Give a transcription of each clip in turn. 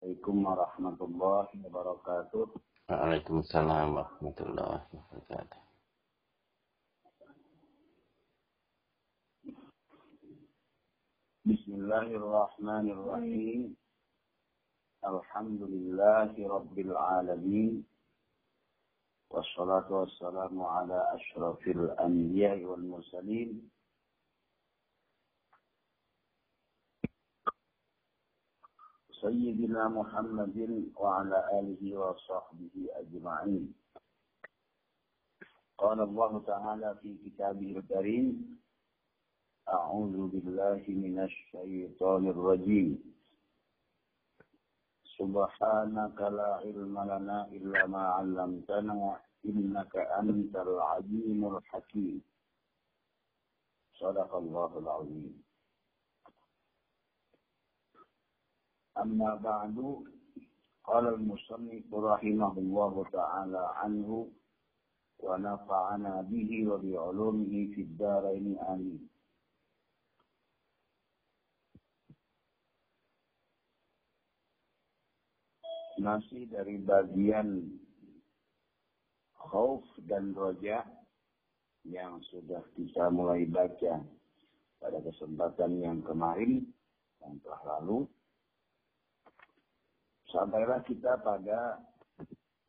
Assalamualaikum warahmatullahi wabarakatuh. Waalaikumsalam warahmatullahi wabarakatuh. Bismillahirrahmanirrahim. Alhamdulillahi rabbil alamin. Wassalatu wassalamu ala ashrafil anbiya wal mursalin. سيدنا محمد وعلى آله وصحبه أجمعين. قال الله تعالى في كتابه الكريم أعوذ بالله من الشيطان الرجيم. سبحانك لا علم لنا إلا ما علمتنا إنك أنت العليم الحكيم. صدق الله العظيم. أما بعد قال المصنف رحمه الله تعالى عنه ونفعنا به وبعلومه في الدارين آمين masih dari bagian khauf dan roja yang sudah kita mulai baca pada kesempatan yang kemarin yang telah lalu Sampailah kita pada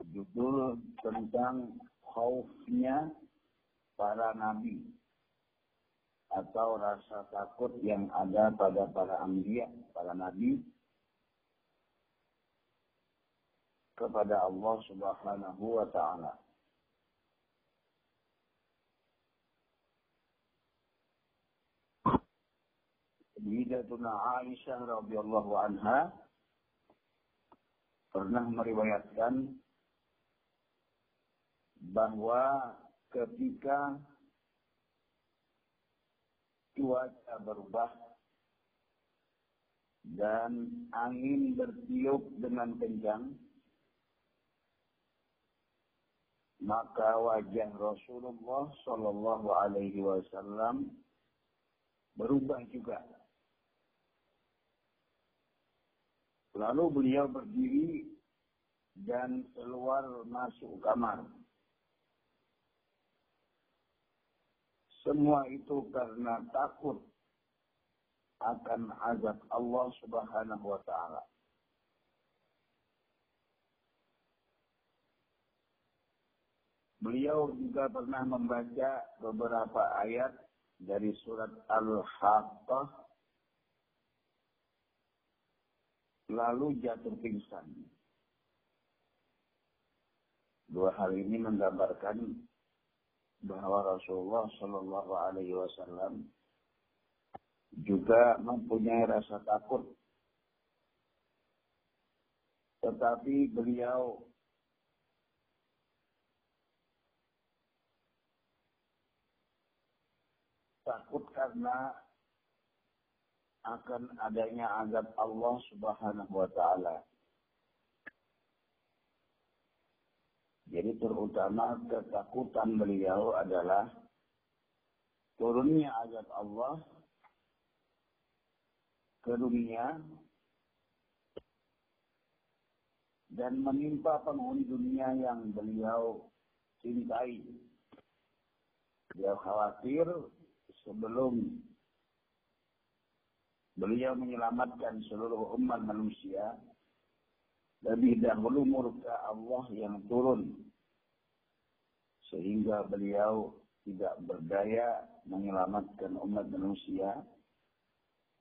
judul tentang khaufnya para nabi atau rasa takut yang ada pada para ambiya, para nabi kepada Allah Subhanahu wa taala. Bidatuna Aisyah radhiyallahu anha pernah meriwayatkan bahwa ketika cuaca berubah dan angin bertiup dengan kencang, maka wajah Rasulullah Shallallahu Alaihi Wasallam berubah juga Lalu beliau berdiri dan keluar masuk kamar. Semua itu karena takut akan azab Allah Subhanahu wa taala. Beliau juga pernah membaca beberapa ayat dari surat Al-Haqqah lalu jatuh pingsan. Dua hal ini menggambarkan bahwa Rasulullah Shallallahu Alaihi Wasallam juga mempunyai rasa takut, tetapi beliau takut karena akan adanya azab Allah Subhanahu wa taala. Jadi terutama ketakutan beliau adalah turunnya azab Allah ke dunia dan menimpa penghuni dunia yang beliau cintai. Beliau khawatir sebelum Beliau menyelamatkan seluruh umat manusia. Lebih dahulu murka Allah yang turun. Sehingga beliau tidak berdaya menyelamatkan umat manusia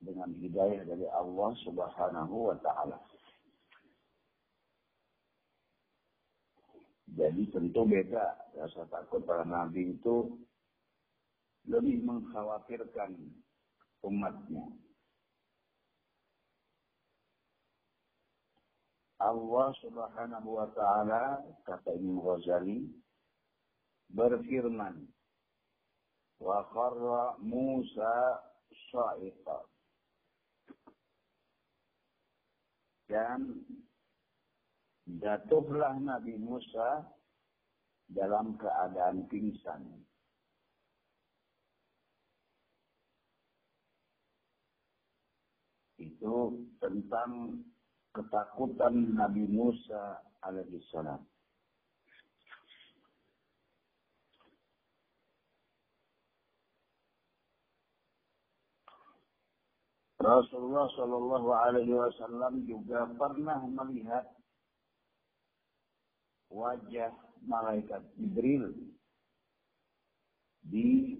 dengan hidayah dari Allah subhanahu wa ta'ala. Jadi tentu beda rasa takut para nabi itu lebih mengkhawatirkan umatnya. Allah Subhanahu wa taala kata Imam Ghazali berfirman wa kharra Musa sa'iqa dan jatuhlah Nabi Musa dalam keadaan pingsan. Itu tentang ketakutan Nabi Musa alaihissalam. Rasulullah Shallallahu Alaihi Wasallam juga pernah melihat wajah malaikat Jibril di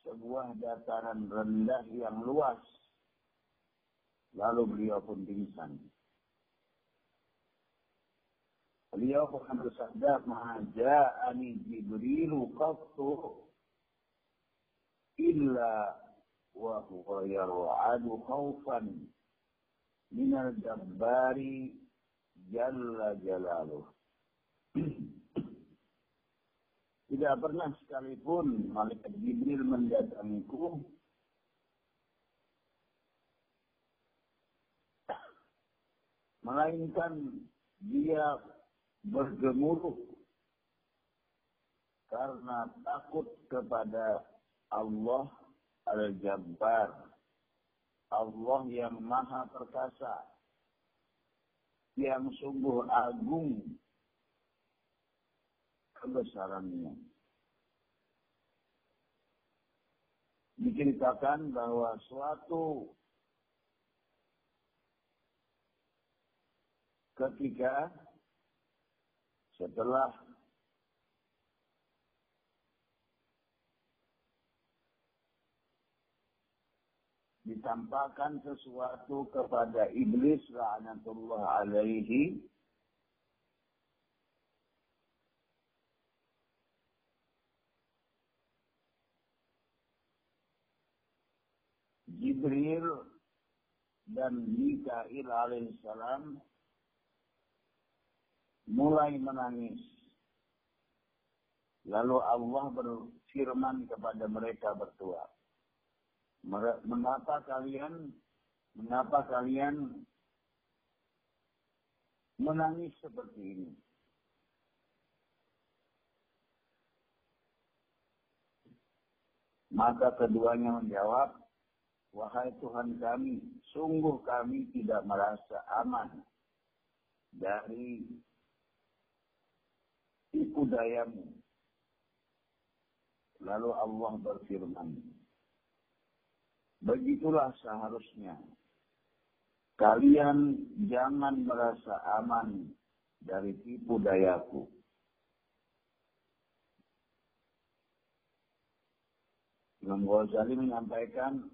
sebuah dataran rendah yang luas. Lalu beliau pun pingsan. Beliau pernah bersabda, "Mahaja'ani Jibrilu qattu illa wa huwa yar'adu khawfan min al-jabbari jalla jalaluh." Tidak pernah sekalipun malaikat Jibril mendatangiku melainkan dia bergemuruh karena takut kepada Allah Al-Jabbar. Allah yang maha perkasa. Yang sungguh agung kebesarannya. Diceritakan bahwa suatu ketika setelah ditampakkan sesuatu kepada iblis la'anatullah alaihi Jibril dan Mikail alaihissalam mulai menangis. Lalu Allah berfirman kepada mereka berdua. Mengapa kalian mengapa kalian menangis seperti ini? Maka keduanya menjawab, Wahai Tuhan kami, sungguh kami tidak merasa aman dari tipu dayamu. Lalu Allah berfirman, Begitulah seharusnya. Kalian jangan merasa aman dari tipu dayaku. Imam Ghazali menyampaikan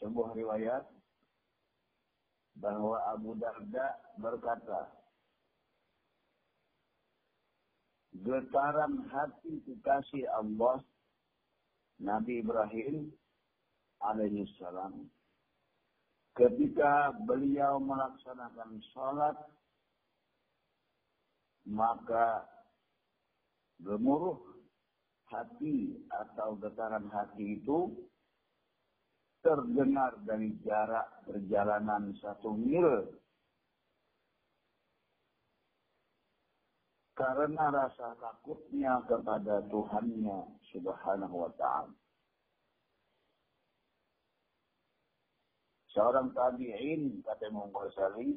sebuah riwayat bahwa Abu Darda berkata, getaran hati kekasih Allah Nabi Ibrahim alaihi salam. Ketika beliau melaksanakan sholat maka gemuruh hati atau getaran hati itu terdengar dari jarak perjalanan satu mil karena rasa takutnya kepada Tuhannya subhanahu wa ta'ala. seorang tabi'in kata Imam Ghazali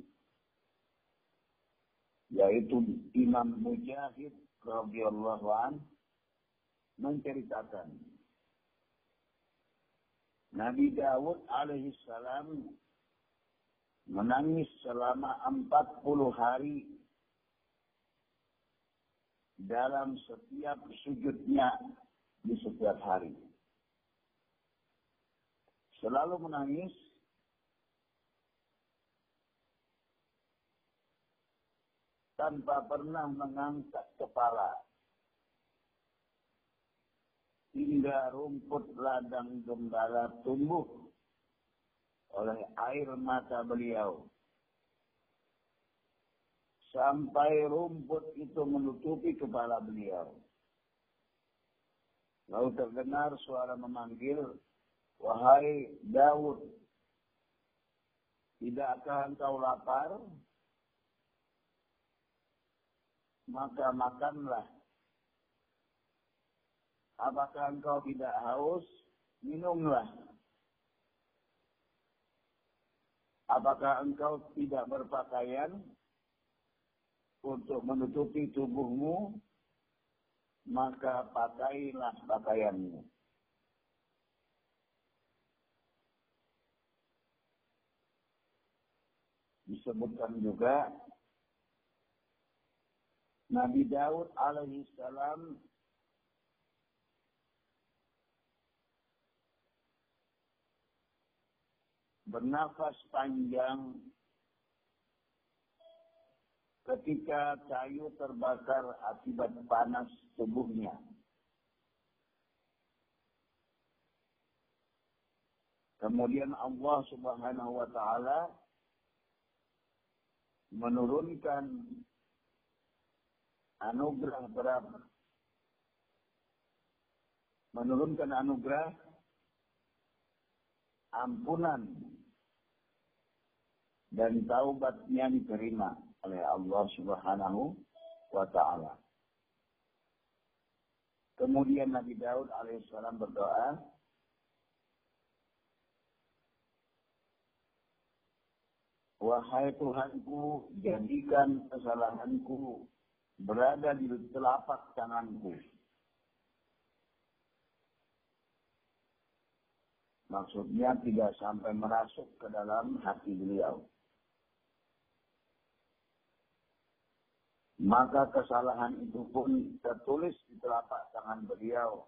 yaitu Imam Mujahid radhiyallahu an menceritakan Nabi Dawud alaihi salam menangis selama 40 hari dalam setiap sujudnya di setiap hari. Selalu menangis tanpa pernah mengangkat kepala. Hingga rumput ladang gembala tumbuh oleh air mata beliau. Sampai rumput itu menutupi kepala beliau. Lalu terdengar suara memanggil, Wahai Daud, tidakkah engkau lapar? maka makanlah. Apakah engkau tidak haus? Minumlah. Apakah engkau tidak berpakaian untuk menutupi tubuhmu, maka pakailah pakaianmu. Disebutkan juga Nabi Daud alaihi salam bernafas panjang ketika kayu terbakar akibat panas tubuhnya. Kemudian Allah Subhanahu wa taala menurunkan anugerah berapa? Menurunkan anugerah ampunan dan taubatnya diterima oleh Allah Subhanahu wa taala. Kemudian Nabi Daud alaihissalam berdoa, Wahai Tuhanku, jadikan kesalahanku berada di telapak tanganku. Maksudnya tidak sampai merasuk ke dalam hati beliau. Maka kesalahan itu pun tertulis di telapak tangan beliau.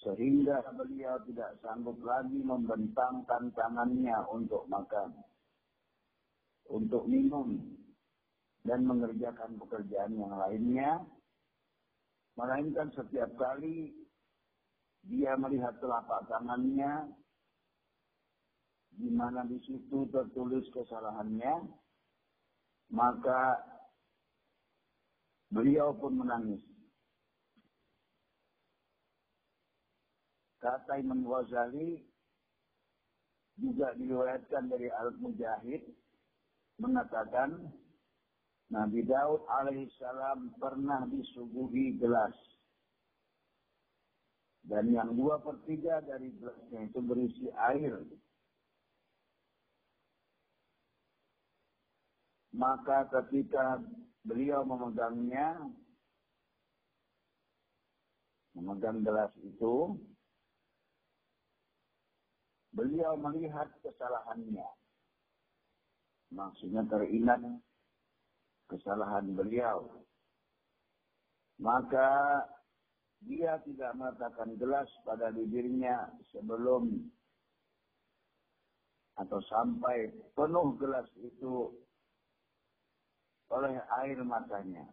Sehingga beliau tidak sanggup lagi membentangkan tangannya untuk makan, untuk minum, dan mengerjakan pekerjaan yang lainnya. Melainkan setiap kali dia melihat telapak tangannya, di mana di situ tertulis kesalahannya, maka beliau pun menangis. Kata Imam Ghazali juga diriwayatkan dari Al-Mujahid mengatakan Nabi Daud alaihissalam pernah disuguhi gelas. Dan yang dua per tiga dari gelasnya itu berisi air. Maka ketika beliau memegangnya, memegang gelas itu, beliau melihat kesalahannya. Maksudnya teringat kesalahan beliau. Maka dia tidak meletakkan gelas pada bibirnya sebelum atau sampai penuh gelas itu oleh air matanya.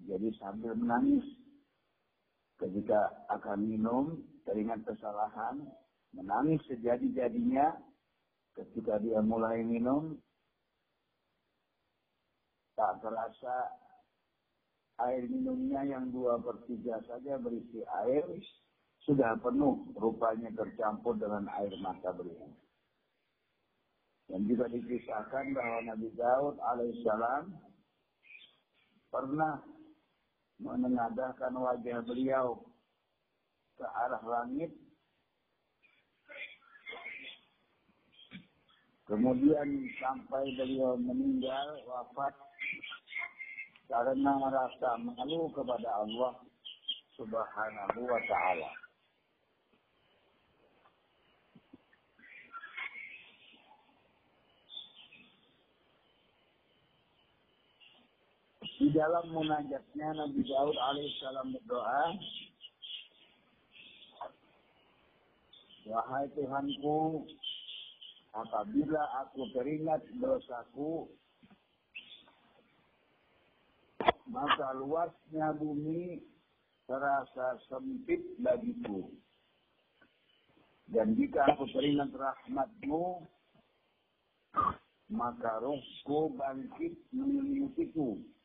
Jadi sambil menangis ketika akan minum teringat kesalahan, menangis sejadi-jadinya ketika dia mulai minum, tak terasa air minumnya yang dua per tiga saja berisi air, sudah penuh rupanya tercampur dengan air mata beliau. Dan juga dikisahkan bahwa Nabi Daud alaihissalam pernah menengadahkan wajah beliau ke arah langit. Kemudian sampai beliau meninggal wafat karena merasa malu kepada Allah Subhanahu wa taala. Di dalam munajatnya Nabi Daud alaihissalam berdoa, Wahai Tuhanku, apabila aku teringat dosaku, maka luasnya bumi terasa sempit bagiku. Dan jika aku teringat rahmatmu, maka rohku bangkit menyelidikku.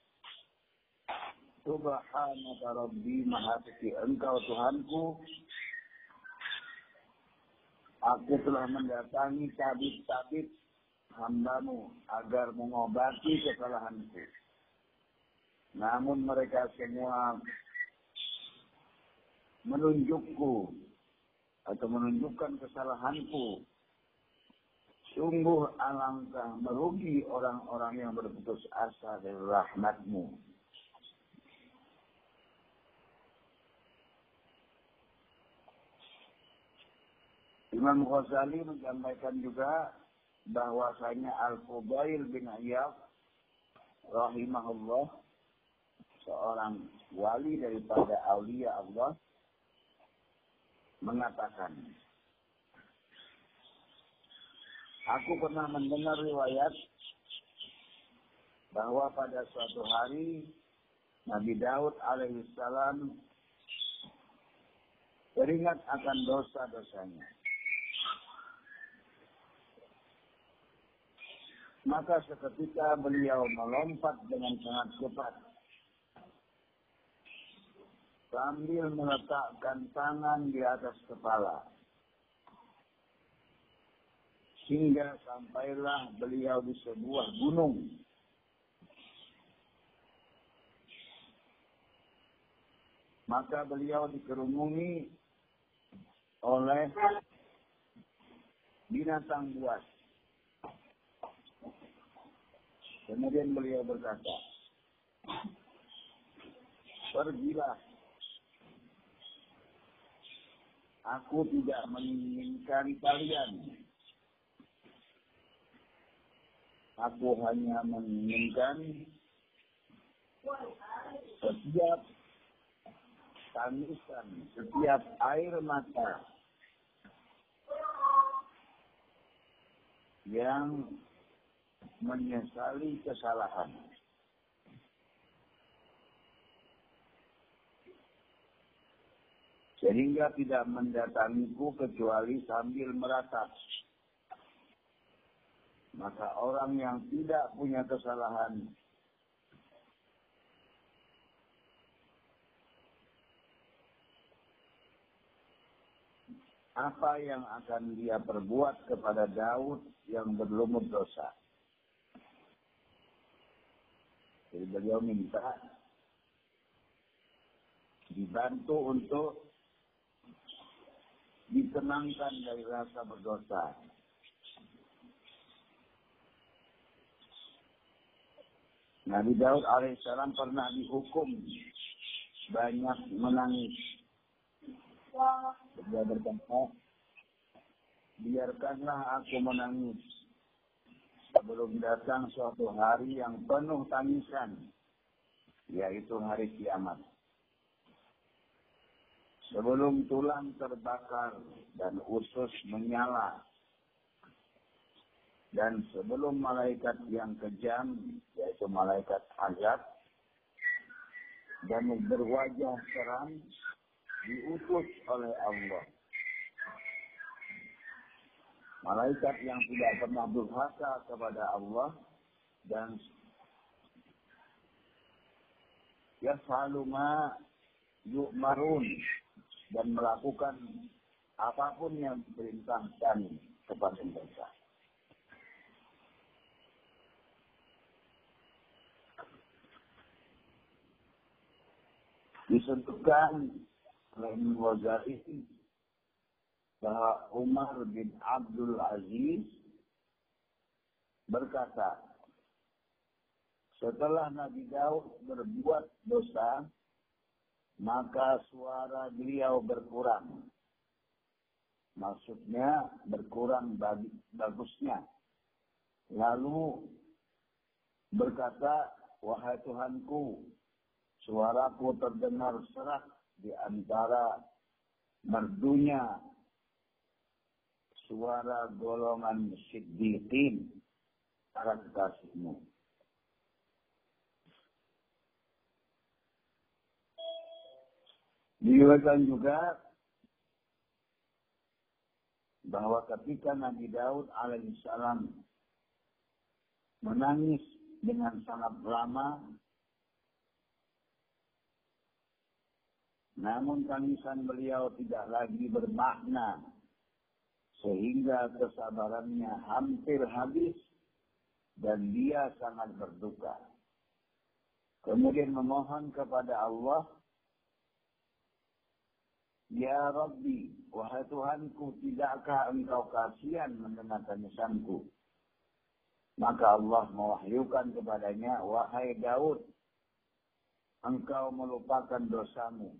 Subhanaka Rabbi Maha Suci Engkau Tuhanku. Aku telah mendatangi tabib-tabib hambamu agar mengobati kesalahanku. Namun mereka semua menunjukku atau menunjukkan kesalahanku. Sungguh alangkah merugi orang-orang yang berputus asa dari rahmatmu. Imam Ghazali menyampaikan juga bahwasanya Al-Fudail bin Ayyab rahimahullah seorang wali daripada aulia Allah mengatakan Aku pernah mendengar riwayat bahwa pada suatu hari Nabi Daud alaihissalam teringat akan dosa-dosanya. Maka seketika beliau melompat dengan sangat cepat sambil meletakkan tangan di atas kepala hingga sampailah beliau di sebuah gunung. Maka beliau dikerumuni oleh binatang buas. Kemudian beliau berkata, Pergilah. Aku tidak menginginkan kalian Aku hanya menginginkan setiap tangisan, setiap air mata yang menyesali kesalahan. Sehingga tidak mendatangiku kecuali sambil meratap. Maka orang yang tidak punya kesalahan apa yang akan dia perbuat kepada Daud yang berlumut dosa. Jadi beliau minta dibantu untuk ditenangkan dari rasa berdosa. Nabi Daud alaihissalam pernah dihukum banyak menangis. Dia berkata, biarkanlah aku menangis sebelum datang suatu hari yang penuh tangisan, yaitu hari kiamat. Sebelum tulang terbakar dan usus menyala, dan sebelum malaikat yang kejam, yaitu malaikat azab, dan berwajah seram, diutus oleh Allah. Malaikat yang tidak pernah berhaka kepada Allah dan yafalu ma yu'marun dan melakukan apa pun yang diperintahkan kepada mereka. disebutkan oleh Wazari bahwa Umar bin Abdul Aziz berkata, setelah Nabi Daud berbuat dosa, maka suara beliau berkurang. Maksudnya berkurang bagusnya. Lalu berkata, wahai Tuhanku, Suaraku terdengar serak di antara merdunya suara golongan siddiqin para kekasihmu. Diriwayatkan juga bahwa ketika Nabi Daud alaihissalam menangis dengan sangat lama Namun tangisan beliau tidak lagi bermakna sehingga kesabarannya hampir habis dan dia sangat berduka. Kemudian memohon kepada Allah Ya Rabbi, wahai Tuhanku, tidakkah engkau kasihan mendengar tangisanku? Maka Allah mewahyukan kepadanya, wahai Daud, engkau melupakan dosamu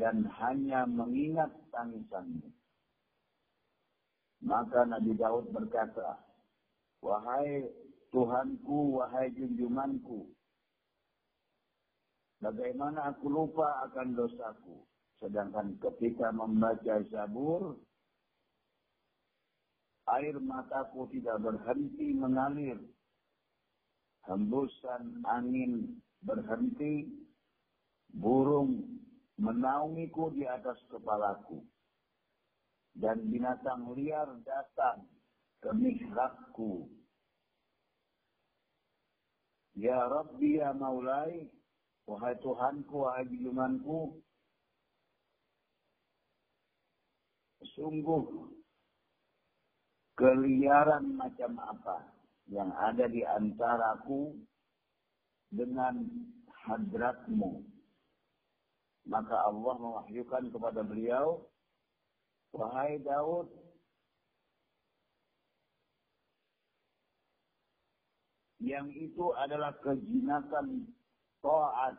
dan hanya mengingat tangisanmu. Maka Nabi Daud berkata, Wahai Tuhanku, wahai junjunganku, bagaimana aku lupa akan dosaku. Sedangkan ketika membaca Zabur, air mataku tidak berhenti mengalir. Hembusan angin berhenti, burung menaungiku di atas kepalaku. Dan binatang liar datang ke mihrabku. Ya Rabbi ya Maulai, wahai Tuhanku, wahai junjunganku, sungguh keliaran macam apa yang ada di antaraku dengan hadratmu. Maka Allah mewahyukan kepada beliau, Wahai Daud, yang itu adalah kejinakan taat.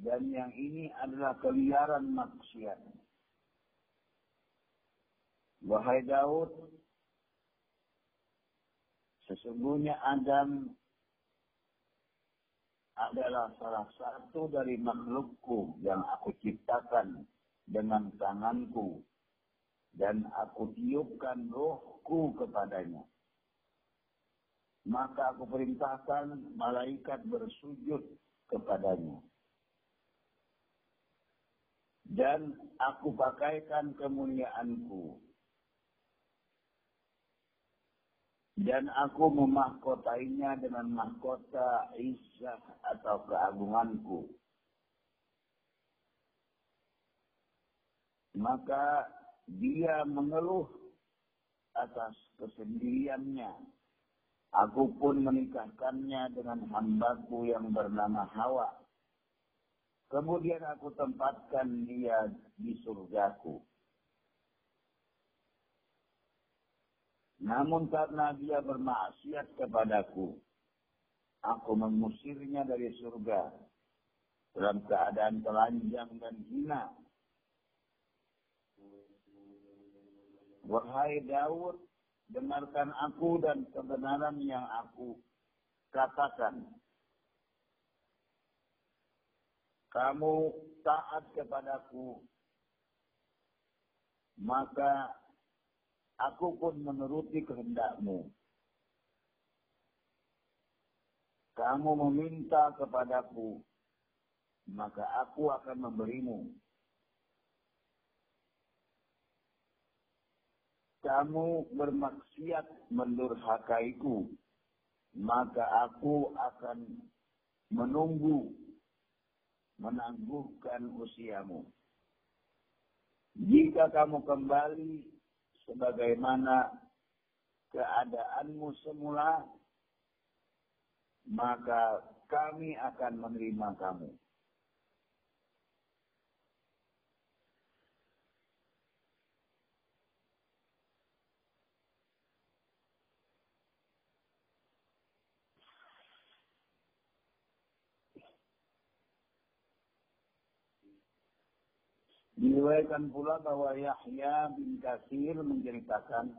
Dan yang ini adalah keliaran maksiat. Wahai Daud, sesungguhnya Adam adalah salah satu dari makhlukku yang aku ciptakan dengan tanganku dan aku tiupkan rohku kepadanya. Maka aku perintahkan malaikat bersujud kepadanya. Dan aku pakaikan kemuliaanku dan aku memahkotainya dengan mahkota Izzah atau keagunganku. Maka dia mengeluh atas kesendiriannya. Aku pun menikahkannya dengan hambaku yang bernama Hawa. Kemudian aku tempatkan dia di surgaku. Namun karena dia bermaksiat kepadaku, aku mengusirnya dari surga dalam keadaan telanjang dan hina. Wahai Daud, dengarkan aku dan kebenaran yang aku katakan. Kamu taat kepadaku, maka aku pun menuruti kehendakmu. Kamu meminta kepadaku, maka aku akan memberimu. Kamu bermaksiat mendurhakaiku, maka aku akan menunggu, menangguhkan usiamu. Jika kamu kembali sebagaimana keadaanmu semula, maka kami akan menerima kamu. Diriwayatkan pula bahwa Yahya bin Kasir menceritakan,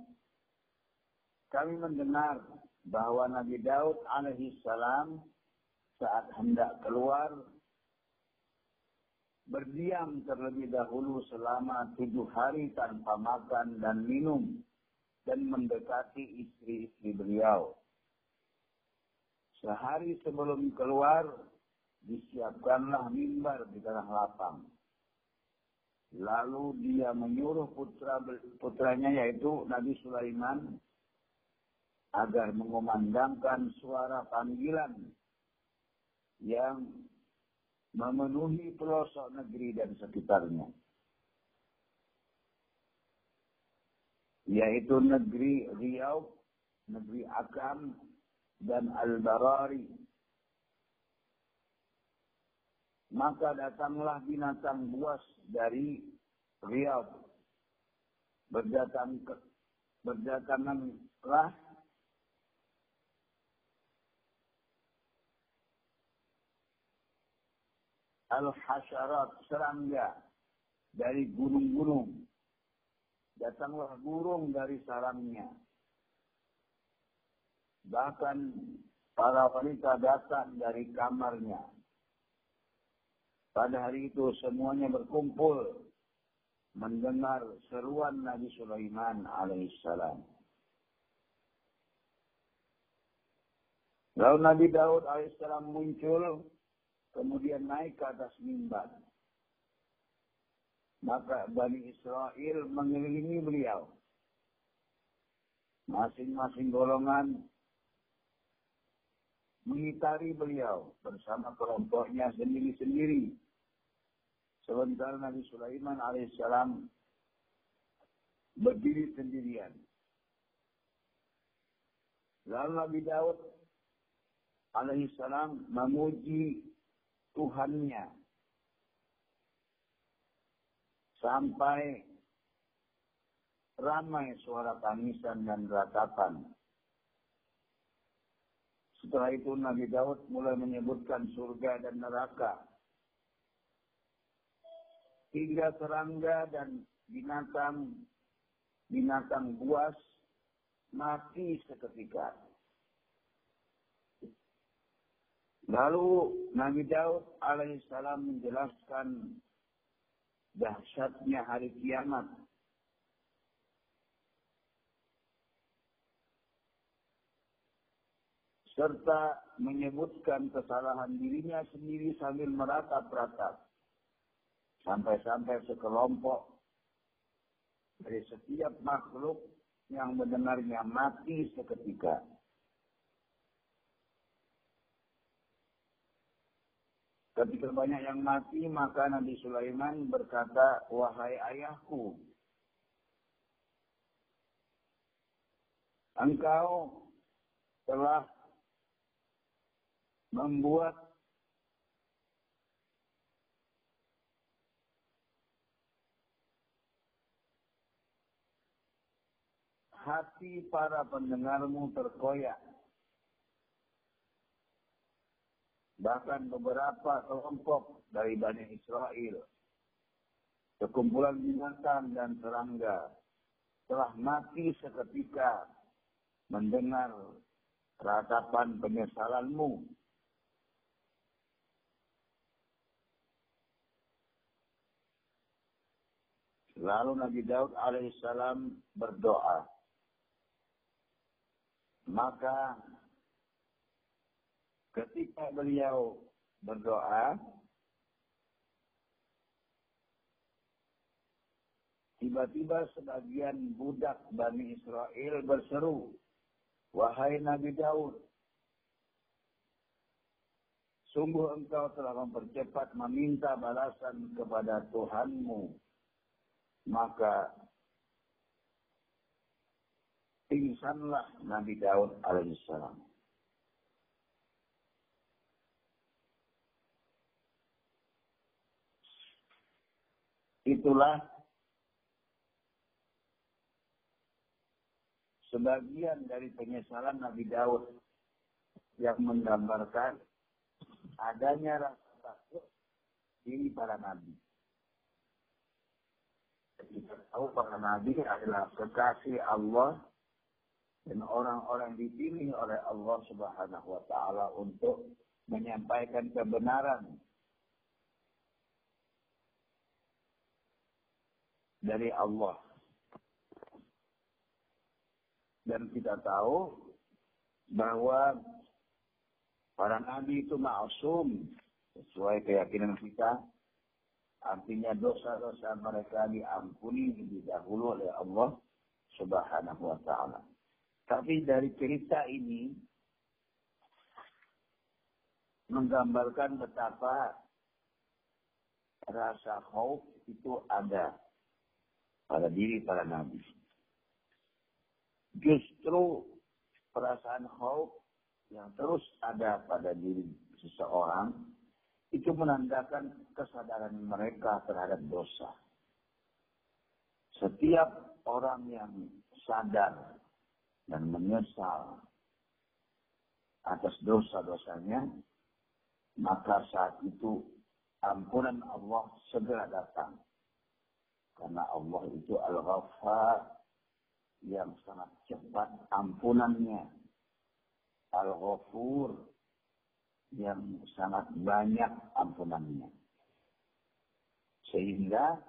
kami mendengar bahwa Nabi Daud alaihi salam saat hendak keluar berdiam terlebih dahulu selama tujuh hari tanpa makan dan minum dan mendekati istri-istri beliau. Sehari sebelum keluar, disiapkanlah mimbar di tanah lapang. Lalu dia menyuruh putra putranya yaitu Nabi Sulaiman agar mengumandangkan suara panggilan yang memenuhi pelosok negeri dan sekitarnya. Yaitu negeri Riau, negeri Akam, dan Al-Barari Maka datanglah binatang buas dari Riyadh. Berdatang ke, berdatanganlah al-hasyarat serangga dari gunung-gunung. Datanglah burung dari sarangnya. Bahkan para wanita datang dari kamarnya. Pada hari itu semuanya berkumpul mendengar seruan Nabi Sulaiman alaihissalam. Lalu Nabi Daud alaihissalam muncul, kemudian naik ke atas mimbar. Maka Bani Israel mengelilingi beliau. Masing-masing golongan mengitari beliau bersama kelompoknya sendiri-sendiri. Sementara Nabi Sulaiman alaihissalam berdiri sendirian. Lalu Nabi Daud alaihissalam memuji Tuhannya sampai ramai suara tangisan dan ratapan. Setelah itu Nabi Daud mulai menyebutkan surga dan neraka. Hingga serangga dan binatang binatang buas mati seketika. Lalu Nabi Daud alaihissalam menjelaskan dahsyatnya hari kiamat serta menyebutkan kesalahan dirinya sendiri sambil meratap-ratap. Sampai-sampai sekelompok dari setiap makhluk yang mendengarnya mati seketika. Ketika banyak yang mati, maka Nabi Sulaiman berkata, Wahai ayahku, engkau telah membuat hati para pendengarmu terkoyak. Bahkan beberapa kelompok dari Bani Israel, sekumpulan binatang dan serangga, telah mati seketika mendengar ratapan penyesalanmu Lalu Nabi Daud alaihissalam berdoa. Maka ketika beliau berdoa, tiba-tiba sebagian budak Bani Israel berseru, Wahai Nabi Daud, sungguh engkau telah mempercepat meminta balasan kepada Tuhanmu. Maka pingsanlah Nabi Daud alaihissalam. Itulah sebagian dari penyesalan Nabi Daud yang menggambarkan adanya rasa takut di para nabi kita tahu para nabi adalah kekasih Allah dan orang-orang dipilih oleh Allah Subhanahu wa taala untuk menyampaikan kebenaran dari Allah. Dan kita tahu bahwa para nabi itu maksum sesuai keyakinan kita Artinya dosa-dosa mereka diampuni lebih dahulu oleh Allah Subhanahu wa taala. Tapi dari cerita ini menggambarkan betapa rasa khauf itu ada pada diri para nabi. Justru perasaan khauf yang terus ada pada diri seseorang itu menandakan kesadaran mereka terhadap dosa. Setiap orang yang sadar dan menyesal atas dosa-dosanya, maka saat itu ampunan Allah segera datang. Karena Allah itu Al-Ghaffar yang sangat cepat ampunannya. Al-Ghafur yang sangat banyak ampunannya. Sehingga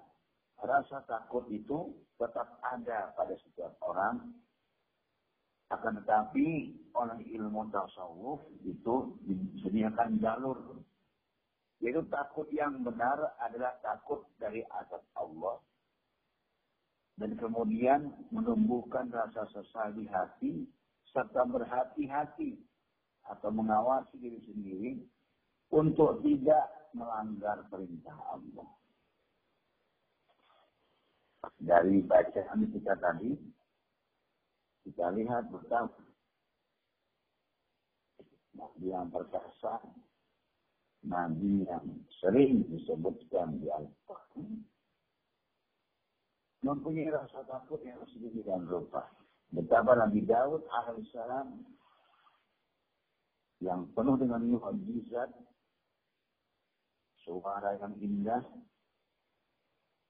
rasa takut itu tetap ada pada setiap orang. Akan tetapi oleh ilmu tasawuf itu disediakan jalur. Yaitu takut yang benar adalah takut dari azab Allah dan kemudian menumbuhkan rasa sesal di hati serta berhati-hati atau mengawasi diri sendiri untuk tidak melanggar perintah Allah. Dari bacaan kita tadi, kita lihat betapa Nabi yang perkasa, Nabi yang sering disebutkan di Al-Quran, mempunyai rasa takut yang sedemikian rupa. Betapa Nabi Daud alaihissalam yang penuh dengan mukjizat, suara yang indah,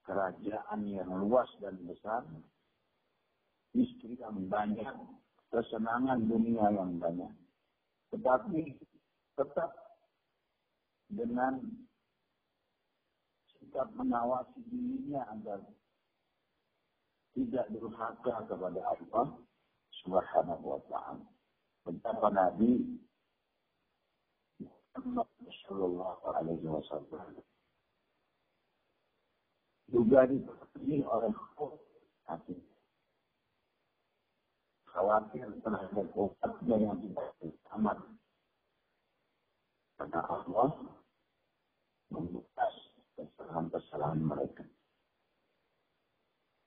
kerajaan yang luas dan besar, istri yang banyak, kesenangan dunia yang banyak. Tetapi tetap dengan sikap mengawasi dirinya agar tidak durhaka kepada Allah Subhanahu wa taala. Betapa Nabi Sallallahu Alaihi Wasallam juga dipenuhi oleh hati. Khawatir terhadap umatnya yang tidak amat. Karena Allah membuka kesalahan-kesalahan mereka.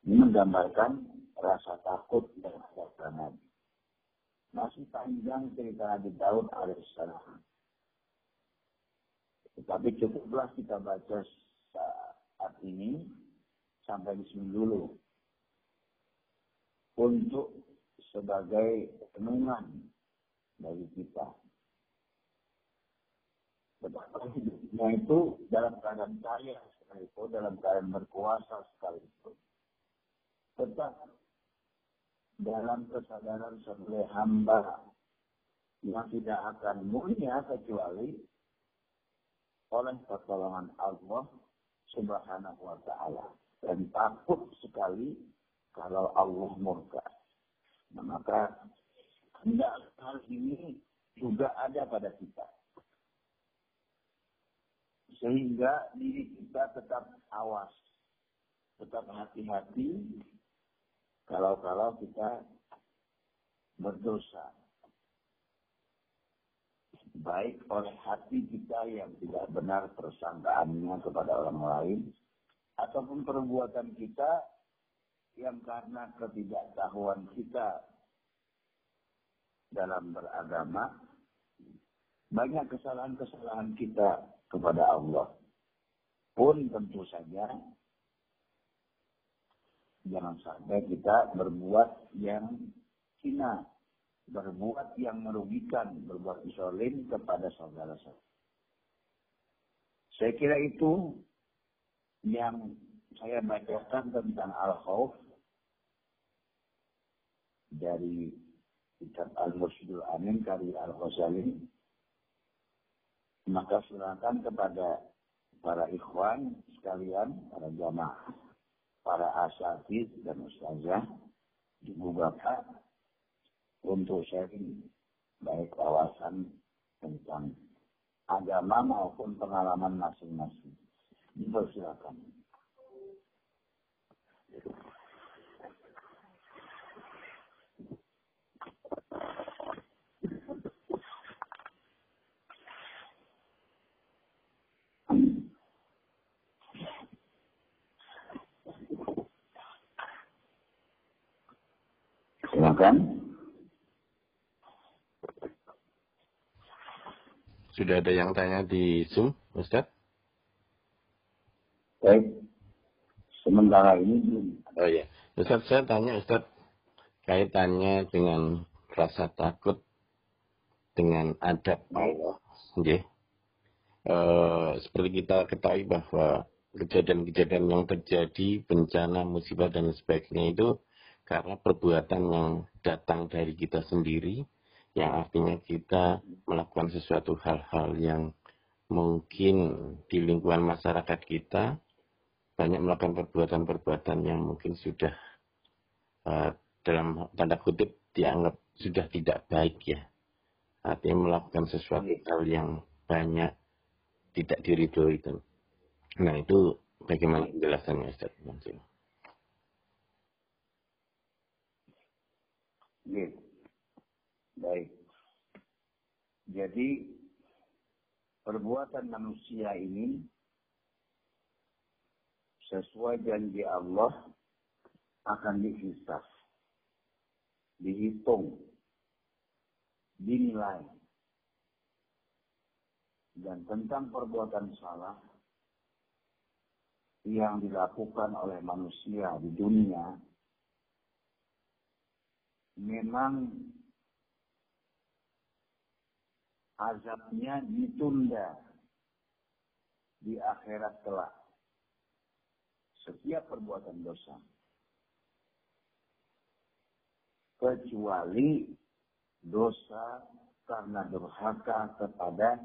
Ini menggambarkan rasa takut dan rasa Nabi. Masih panjang cerita Nabi Daud alaihissalam. Tetapi cukuplah kita baca saat ini sampai di sini dulu. Untuk sebagai renungan bagi kita. Betapa hidupnya itu dalam keadaan kaya sekalipun, dalam keadaan berkuasa sekalipun tetap dalam kesadaran sebagai hamba yang tidak akan mulia kecuali oleh pertolongan Allah Subhanahu wa taala dan takut sekali kalau Allah murka. Nah, maka hendak hal ini juga ada pada kita. Sehingga diri kita tetap awas, tetap hati-hati kalau-kalau kita berdosa. Baik oleh hati kita yang tidak benar persangkaannya kepada orang lain, ataupun perbuatan kita yang karena ketidaktahuan kita dalam beragama, banyak kesalahan-kesalahan kita kepada Allah pun tentu saja Jangan sampai kita berbuat yang hina, berbuat yang merugikan, berbuat isolim kepada saudara-saudara. Saya kira itu yang saya bacakan tentang al-khawf dari kitab Al-Mursyidul Amin karya Al-Ghazali. Maka silakan kepada para ikhwan sekalian, para jamaah para asatid dan ustazah, ibu bapak, untuk sharing baik wawasan tentang agama maupun pengalaman masing-masing. Dipersilakan. Silakan. sudah ada yang tanya di Zoom, Ustaz? Baik. Sementara ini belum. Oh iya. Ustaz, saya tanya Ustaz, kaitannya dengan rasa takut dengan adab Allah. Uh, seperti kita ketahui bahwa kejadian-kejadian yang terjadi, bencana, musibah, dan sebagainya itu karena perbuatan yang datang dari kita sendiri, yang artinya kita melakukan sesuatu hal-hal yang mungkin di lingkungan masyarakat kita banyak melakukan perbuatan-perbuatan yang mungkin sudah uh, dalam tanda kutip dianggap sudah tidak baik ya. Artinya melakukan sesuatu hal yang banyak tidak diridhoi itu. Nah itu bagaimana penjelasannya Ustaz Mansur? Baik. Jadi perbuatan manusia ini sesuai janji Allah akan dihisap, dihitung, dinilai. Dan tentang perbuatan salah yang dilakukan oleh manusia di dunia, memang azabnya ditunda di akhirat kelak. Setiap perbuatan dosa. Kecuali dosa karena durhaka kepada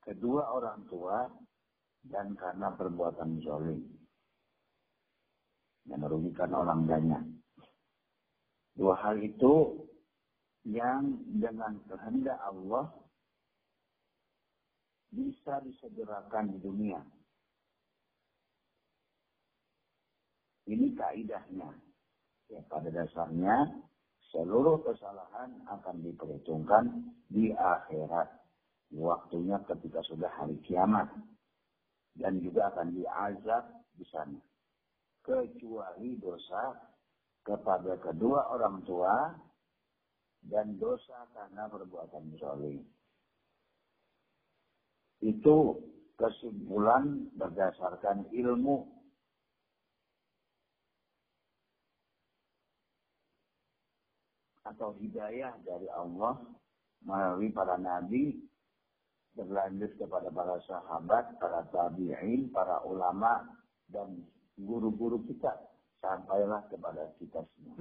kedua orang tua dan karena perbuatan zolim yang merugikan orang banyak. Dua hal itu yang dengan kehendak Allah bisa disegerakan di dunia. Ini kaidahnya. Ya, pada dasarnya seluruh kesalahan akan diperhitungkan di akhirat. Waktunya ketika sudah hari kiamat. Dan juga akan diazab di sana. Kecuali dosa kepada kedua orang tua dan dosa karena perbuatan zalim. Itu kesimpulan berdasarkan ilmu atau hidayah dari Allah melalui para nabi berlanjut kepada para sahabat, para tabi'in, para ulama dan guru-guru kita sampailah kepada kita semua.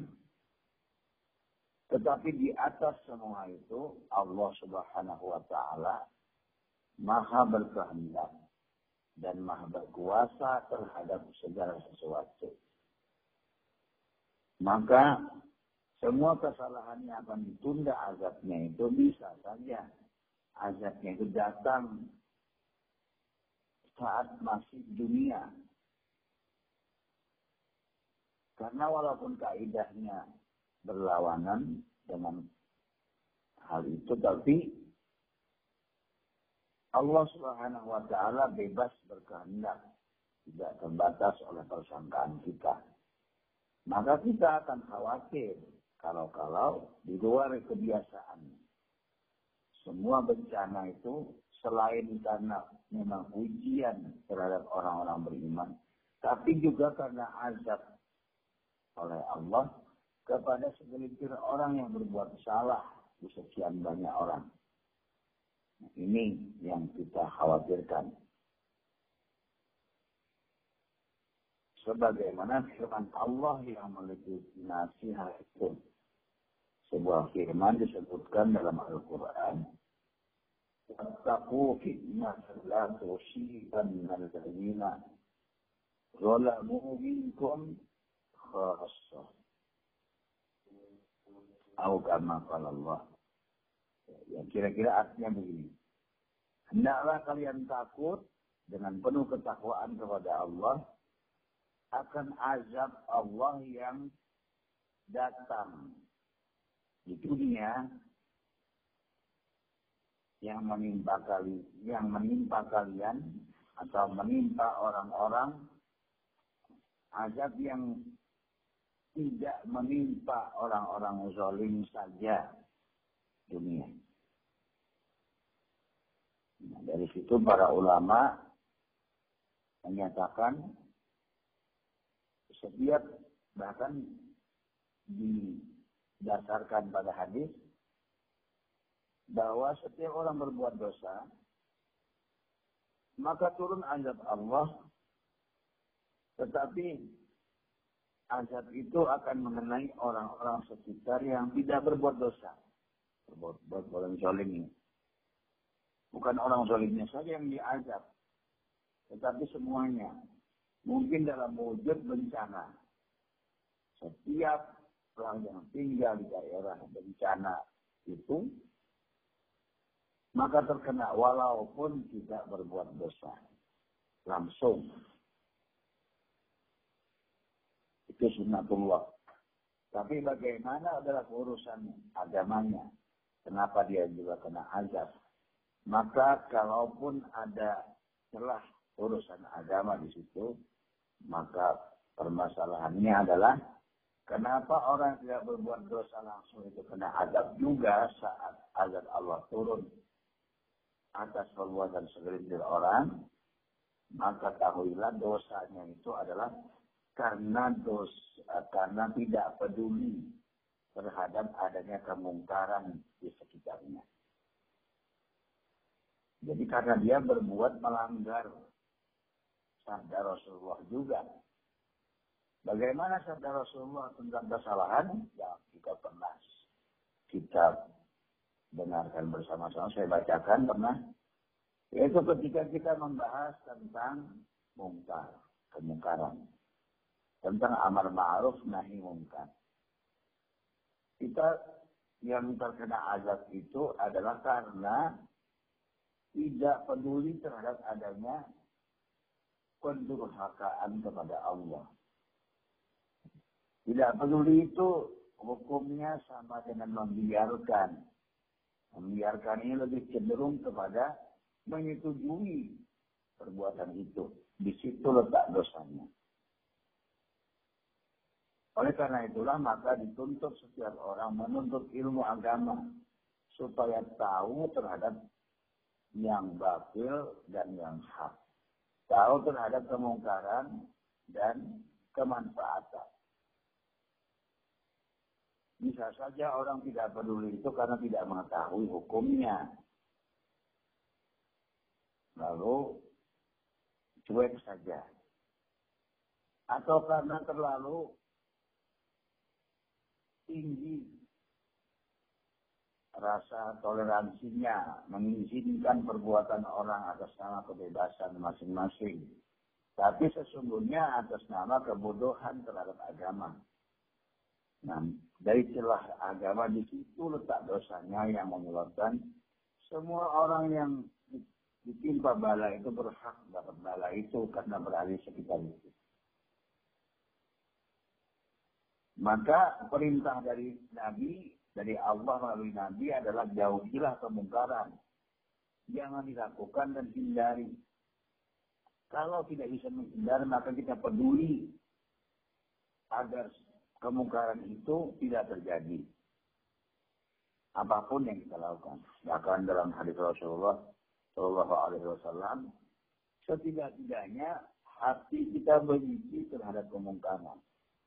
Tetapi di atas semua itu Allah Subhanahu wa taala Maha berkehendak dan Maha berkuasa terhadap segala sesuatu. Maka semua kesalahan yang akan ditunda azabnya itu bisa saja. Azabnya itu datang saat masih dunia. Karena walaupun kaidahnya berlawanan dengan hal itu, tapi Allah Subhanahu wa taala bebas berkehendak, tidak terbatas oleh persangkaan kita. Maka kita akan khawatir kalau-kalau di luar kebiasaan. Semua bencana itu selain karena memang ujian terhadap orang-orang beriman, tapi juga karena azab oleh Allah kepada segelintir orang yang berbuat salah di sekian banyak orang. Ini yang kita khawatirkan. Sebagaimana firman Allah yang meliputi nasihat itu sebuah firman disebutkan dalam Al-Quran. Wattaqu fitnatan la tusibanna al-ladina zalamu minkum khassah. Atau kama Allah. Ya, kira-kira artinya begini. Hendaklah kalian takut dengan penuh ketakwaan kepada Allah akan azab Allah yang datang di dunia yang menimpa kali yang menimpa kalian atau menimpa orang-orang azab yang tidak menimpa orang-orang zalim saja dunia. dari situ para ulama menyatakan setiap bahkan didasarkan pada hadis bahwa setiap orang berbuat dosa maka turun azab Allah tetapi azab itu akan mengenai orang-orang sekitar yang tidak berbuat dosa berbuat, berbuat zolim bukan orang zolimnya saja yang diazab tetapi semuanya mungkin dalam wujud bencana. Setiap orang yang tinggal di daerah bencana itu, maka terkena walaupun tidak berbuat dosa. Langsung. Itu sunnatullah. Tapi bagaimana adalah urusan agamanya. Kenapa dia juga kena azab. Maka kalaupun ada celah urusan agama di situ, maka permasalahannya adalah kenapa orang tidak berbuat dosa langsung itu kena adab juga saat azab Allah turun atas perbuatan segelintir orang, maka tahuilah dosanya itu adalah karena dos karena tidak peduli terhadap adanya kemungkaran di sekitarnya. Jadi karena dia berbuat melanggar sabda Rasulullah juga. Bagaimana sabda Rasulullah tentang kesalahan yang kita pernah kita dengarkan bersama-sama, saya bacakan pernah, yaitu ketika kita membahas tentang mungkar, kemungkaran, tentang amar ma'ruf nahi mungkar. Kita yang terkena azab itu adalah karena tidak peduli terhadap adanya pendurhakaan kepada Allah. Tidak peduli itu hukumnya sama dengan membiarkan. Membiarkan ini lebih cenderung kepada menyetujui perbuatan itu. Di situ letak dosanya. Oleh karena itulah maka dituntut setiap orang menuntut ilmu agama supaya tahu terhadap yang batil dan yang hak tahu terhadap kemungkaran dan kemanfaatan. Bisa saja orang tidak peduli itu karena tidak mengetahui hukumnya. Lalu cuek saja. Atau karena terlalu tinggi rasa toleransinya mengizinkan perbuatan orang atas nama kebebasan masing-masing. Tapi sesungguhnya atas nama kebodohan terhadap agama. Nah, dari celah agama di situ letak dosanya yang menyebabkan semua orang yang ditimpa bala itu berhak dapat bala itu karena berada di sekitar itu. Maka perintah dari Nabi dari Allah melalui Nabi adalah jauhilah kemungkaran. Jangan dilakukan dan hindari. Kalau tidak bisa menghindari, maka kita peduli agar kemungkaran itu tidak terjadi. Apa pun yang kita lakukan. Bahkan dalam hadis Rasulullah Shallallahu Alaihi Wasallam, setidak-tidaknya hati kita benci terhadap kemungkaran.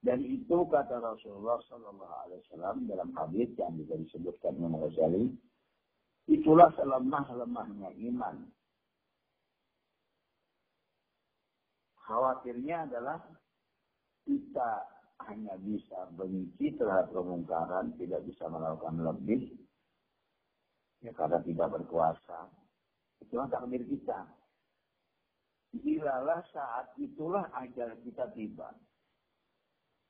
Dan itu kata Rasulullah Sallallahu Alaihi Wasallam dalam hadis yang juga disebutkan Imam Ghazali, itulah selemah-lemahnya iman. Khawatirnya adalah kita hanya bisa benci terhadap kemungkaran, tidak bisa melakukan lebih, ya karena tidak berkuasa. Itulah takdir kita. Bilalah saat itulah ajar kita tiba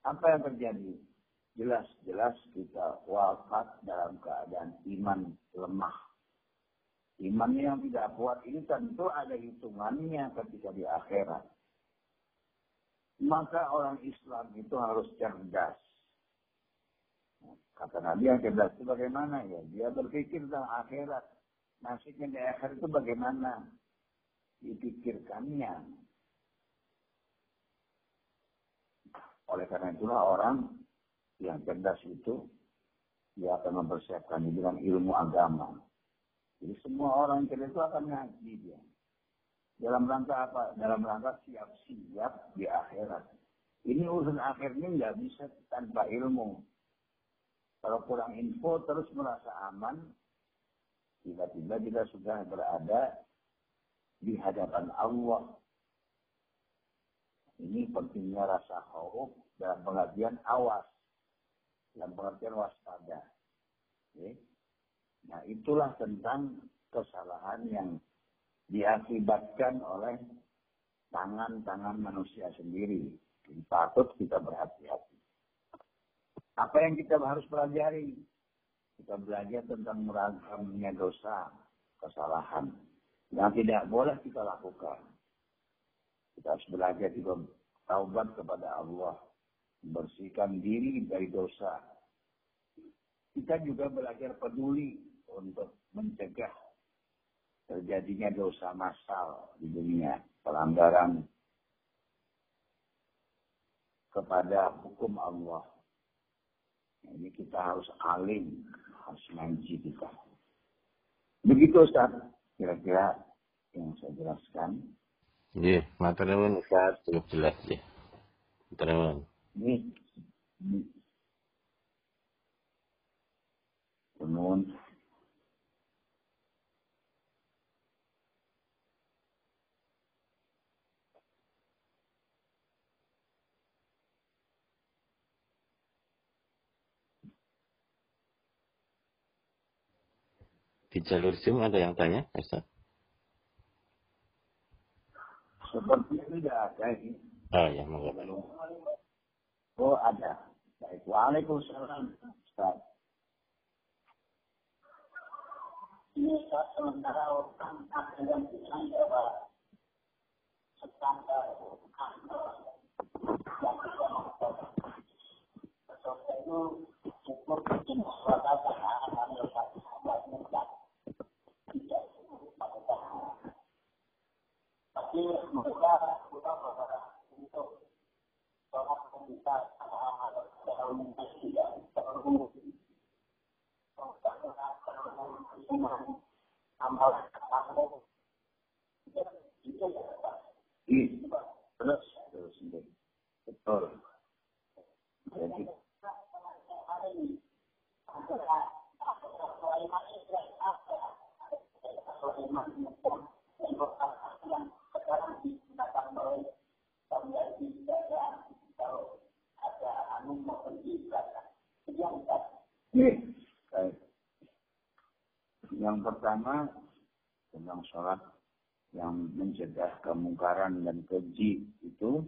apa yang terjadi? Jelas-jelas kita wafat dalam keadaan iman lemah. Iman yang tidak kuat ini tentu ada hitungannya ketika di akhirat. Maka orang Islam itu harus cerdas. Kata Nabi yang cerdas itu bagaimana ya? Dia berpikir tentang akhirat. Nasibnya di akhirat itu bagaimana? Dipikirkannya. Oleh karena itulah orang yang cerdas itu dia akan mempersiapkan dengan ilmu agama. Jadi semua orang cerdas itu akan ngaji dia. Dalam rangka apa? Dalam rangka siap-siap di akhirat. Ini urusan akhirnya nggak bisa tanpa ilmu. Kalau kurang info terus merasa aman, tiba-tiba kita sudah berada di hadapan Allah. Ini pentingnya rasa khauf dalam pengertian awas, dalam pengertian waspada. Okay. Nah itulah tentang kesalahan yang diakibatkan oleh tangan-tangan manusia sendiri. Jadi, patut kita berhati-hati. Apa yang kita harus pelajari? Kita belajar tentang meragamnya dosa, kesalahan. Yang tidak boleh kita lakukan. Kita harus belajar juga taubat kepada Allah. Bersihkan diri dari dosa. Kita juga belajar peduli untuk mencegah terjadinya dosa massal di dunia, pelanggaran kepada hukum Allah. Ini kita harus alim, harus ngaji kita. Begitu Ustaz, kira-kira yang saya jelaskan. Iya, materi Ustaz cukup jelas ya. Ini, ini. Tenun. Di jalur Zoom ada yang tanya, Ustaz? Seperti tidak ini. Oh ya, monggo. Oh ada. Baik. Waalaikumsalam. Ustaz. Ini saat sementara orang kantor yang tidak mau itu cukup tapi mereka kita untuk sholat kita dalam tidak perlu amal kamu itu terus terus betul. Jadi Yang pertama tentang sholat yang mencegah kemungkaran dan keji itu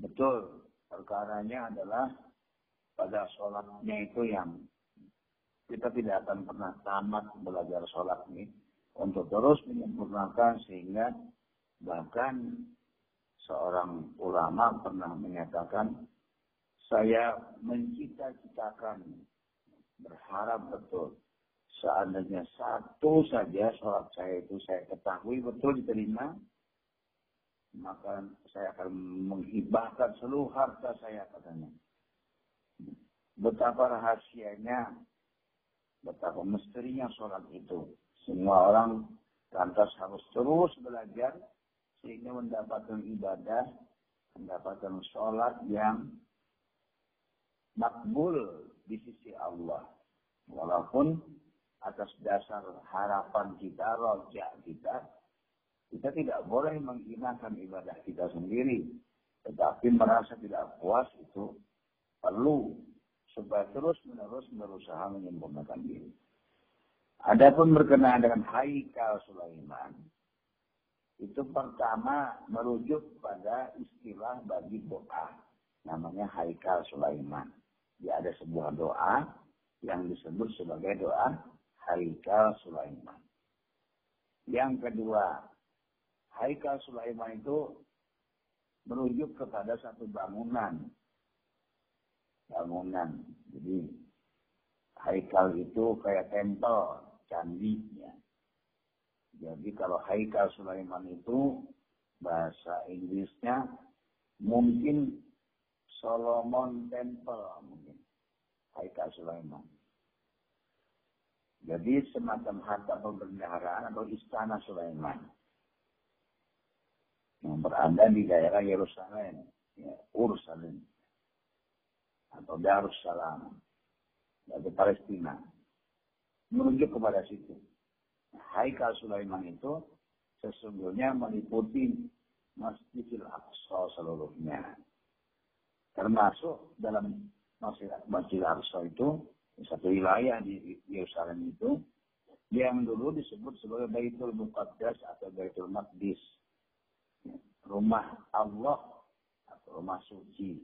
betul perkaranya adalah pada sholatnya itu yang kita tidak akan pernah tamat belajar sholat ini untuk terus menyempurnakan sehingga bahkan seorang ulama pernah menyatakan saya mencita-citakan berharap betul seandainya satu saja sholat saya itu saya ketahui betul diterima maka saya akan menghibahkan seluruh harta saya katanya. Betapa rahasianya betapa misterinya sholat itu semua orang lantas harus terus belajar sehingga mendapatkan ibadah, mendapatkan sholat yang makbul di sisi Allah. Walaupun atas dasar harapan kita, rojak kita, kita tidak boleh menghinakan ibadah kita sendiri. Tetapi merasa tidak puas itu perlu supaya terus menerus berusaha menyempurnakan diri. Adapun berkenaan dengan Haikal Sulaiman, itu pertama merujuk pada istilah bagi doa. Namanya Haikal Sulaiman. Dia ada sebuah doa yang disebut sebagai doa Haikal Sulaiman. Yang kedua, Haikal Sulaiman itu merujuk kepada satu bangunan. Bangunan. Jadi Haikal itu kayak tempel, candinya. Jadi kalau Haikal Sulaiman itu bahasa Inggrisnya mungkin Solomon Temple mungkin. Haikal Sulaiman. Jadi semacam harta pemeliharaan atau istana Sulaiman yang berada di daerah Yerusalem, ya, Ursalem atau Darussalam dari Palestina menuju kepada situ. Haikal Sulaiman itu sesungguhnya meliputi Masjidil Aqsa seluruhnya. Termasuk dalam Masjid Aqsa itu satu wilayah di Yerusalem itu yang dulu disebut sebagai Baitul Muqaddas atau Baitul Maqdis. Rumah Allah atau rumah suci.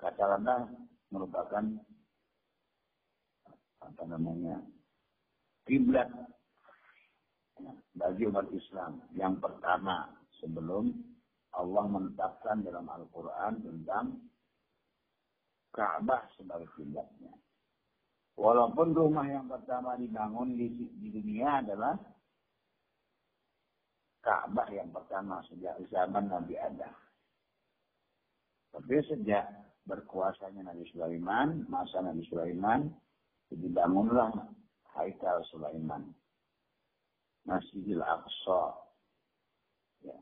Katakanlah merupakan apa namanya kiblat bagi umat Islam yang pertama sebelum Allah menetapkan dalam Al-Quran tentang Ka'bah sebagai kiblatnya. Walaupun rumah yang pertama dibangun di, di dunia adalah Ka'bah yang pertama sejak zaman Nabi Adam. Tapi sejak berkuasanya Nabi Sulaiman, masa Nabi Sulaiman, dibangunlah Haikal Sulaiman. Masjidil Aqsa. Ya.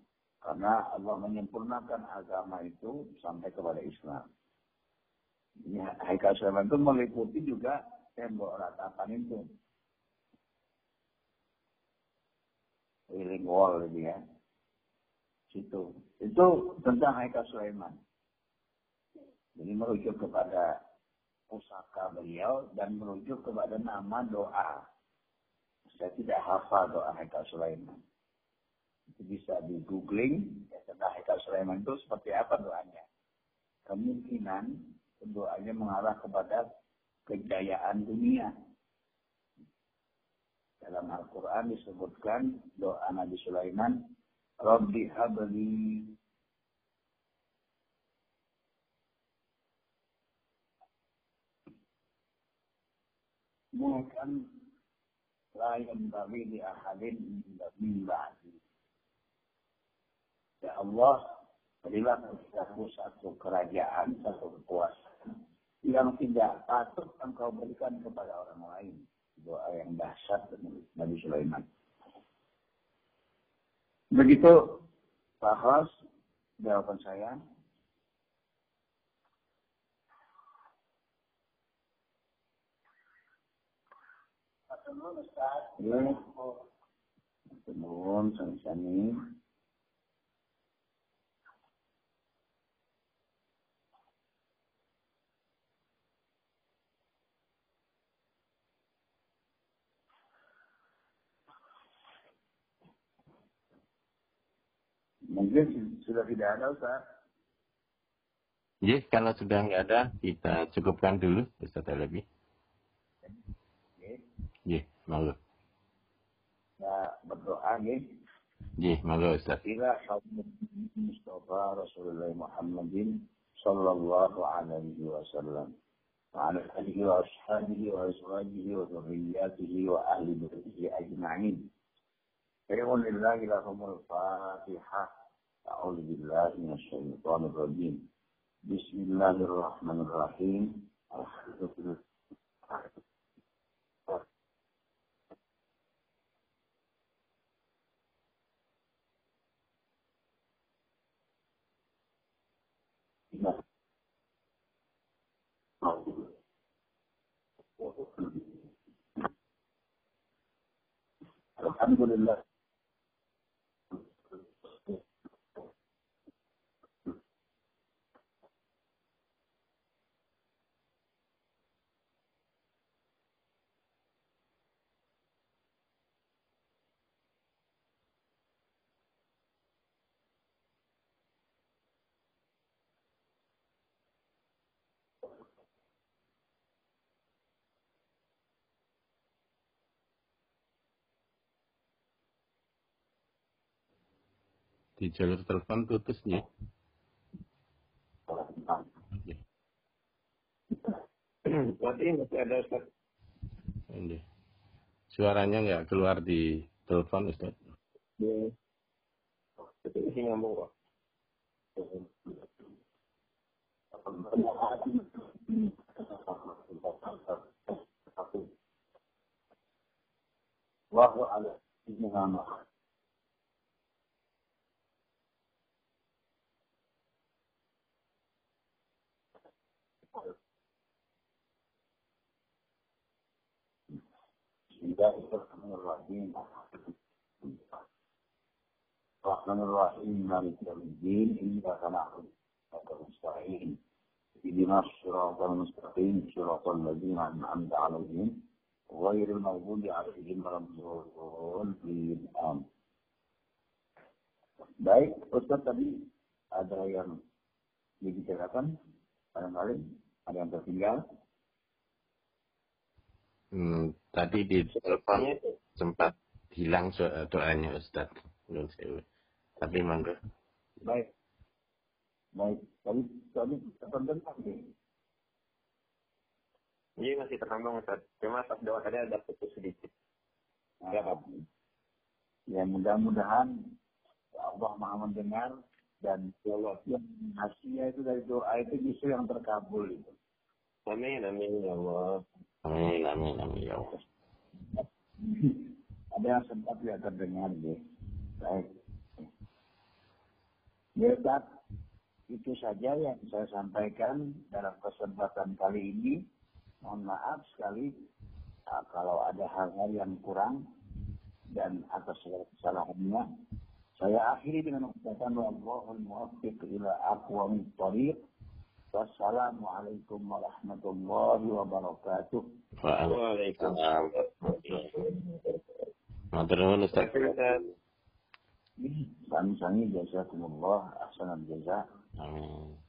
Karena Allah menyempurnakan agama itu sampai kepada Islam. Ya, Haikal Sulaiman itu meliputi juga tembok ratapan itu. Wailing wall ini ya. Situ. Itu tentang Haikal Sulaiman. Jadi merujuk kepada pusaka beliau dan merujuk kepada nama doa. Saya tidak hafal doa Haikal Sulaiman. Itu bisa di googling ya, tentang Haikal Sulaiman itu seperti apa doanya. Kemungkinan doanya mengarah kepada kejayaan dunia. Dalam Al-Quran disebutkan doa Nabi Sulaiman, Rabbi habli mulkan layan bagi di ahadin min ba'di. Ya Allah, berilah kepadaku satu kerajaan, satu kekuasaan yang tidak patut engkau berikan kepada orang lain. Doa yang dahsyat Nabi Sulaiman. Begitu Pak Hos, jawaban saya. Ya, Nuhun, sami-sami. Mungkin sudah tidak ada Ustaz. Ya, kalau sudah nggak ada, kita cukupkan dulu, Ustaz Alabi. Ya, malu. Ya, berdoa ya. Ya, malu Ustaz. Ila Mustafa Rasulullah Muhammadin sallallahu alaihi wasallam. وعلى آله وأصحابه وأزواجه وذرياته وأهل بيته أجمعين. فيقول لله لهم الفاتحة أعوذ بالله من الشيطان الرجيم بسم الله الرحمن الرحيم الحمد لله الحمد لله. Di jalur telepon putusnya. Ya. Berarti masih ada Ustaz. Ini. Suaranya nggak keluar di telepon Ustaz. Ya. Itu isi nyambung kok. Wallahu ala Muhammad. Bismillahirrahmanirrahim. Rahmanirrahim. Malik yawmiddin. Iyyaka na'budu wa iyyaka nasta'in. اهدنا الصراط المستقيم صراط الذين أنعمت عليهم غير المغضوب عليهم ولا الضالين آمين Baik, Ustaz tadi ada yang dibicarakan, barangkali ada yang tertinggal. Hmm, tadi di telepon sempat hilang doanya Ustaz. Tapi mangga. Baik. Baik, tadi tadi terdengar nih. Iya masih tersambung Ustaz. Cuma pas doa tadi ada putus sedikit. Ya, ya mudah-mudahan Allah maha mendengar dan Allah yang hasilnya itu dari doa itu justru yang terkabul itu. Amin, amin ya Allah. Amin, amin, amin ya Allah. Ada yang sempat tidak terdengar deh. Baik. Ya, Ustaz, itu saja yang saya sampaikan dalam kesempatan kali ini. Mohon maaf sekali uh, kalau ada hal-hal yang kurang dan atas kesalahannya. Saya akhiri dengan ucapan wallahul muwaffiq ila aqwamit thariq. Wassalamualaikum warahmatullahi wabarakatuh. Waalaikumsalam. Matur nuwun Ustaz. Sami-sami jazakumullah ahsanal jazaa. Amin.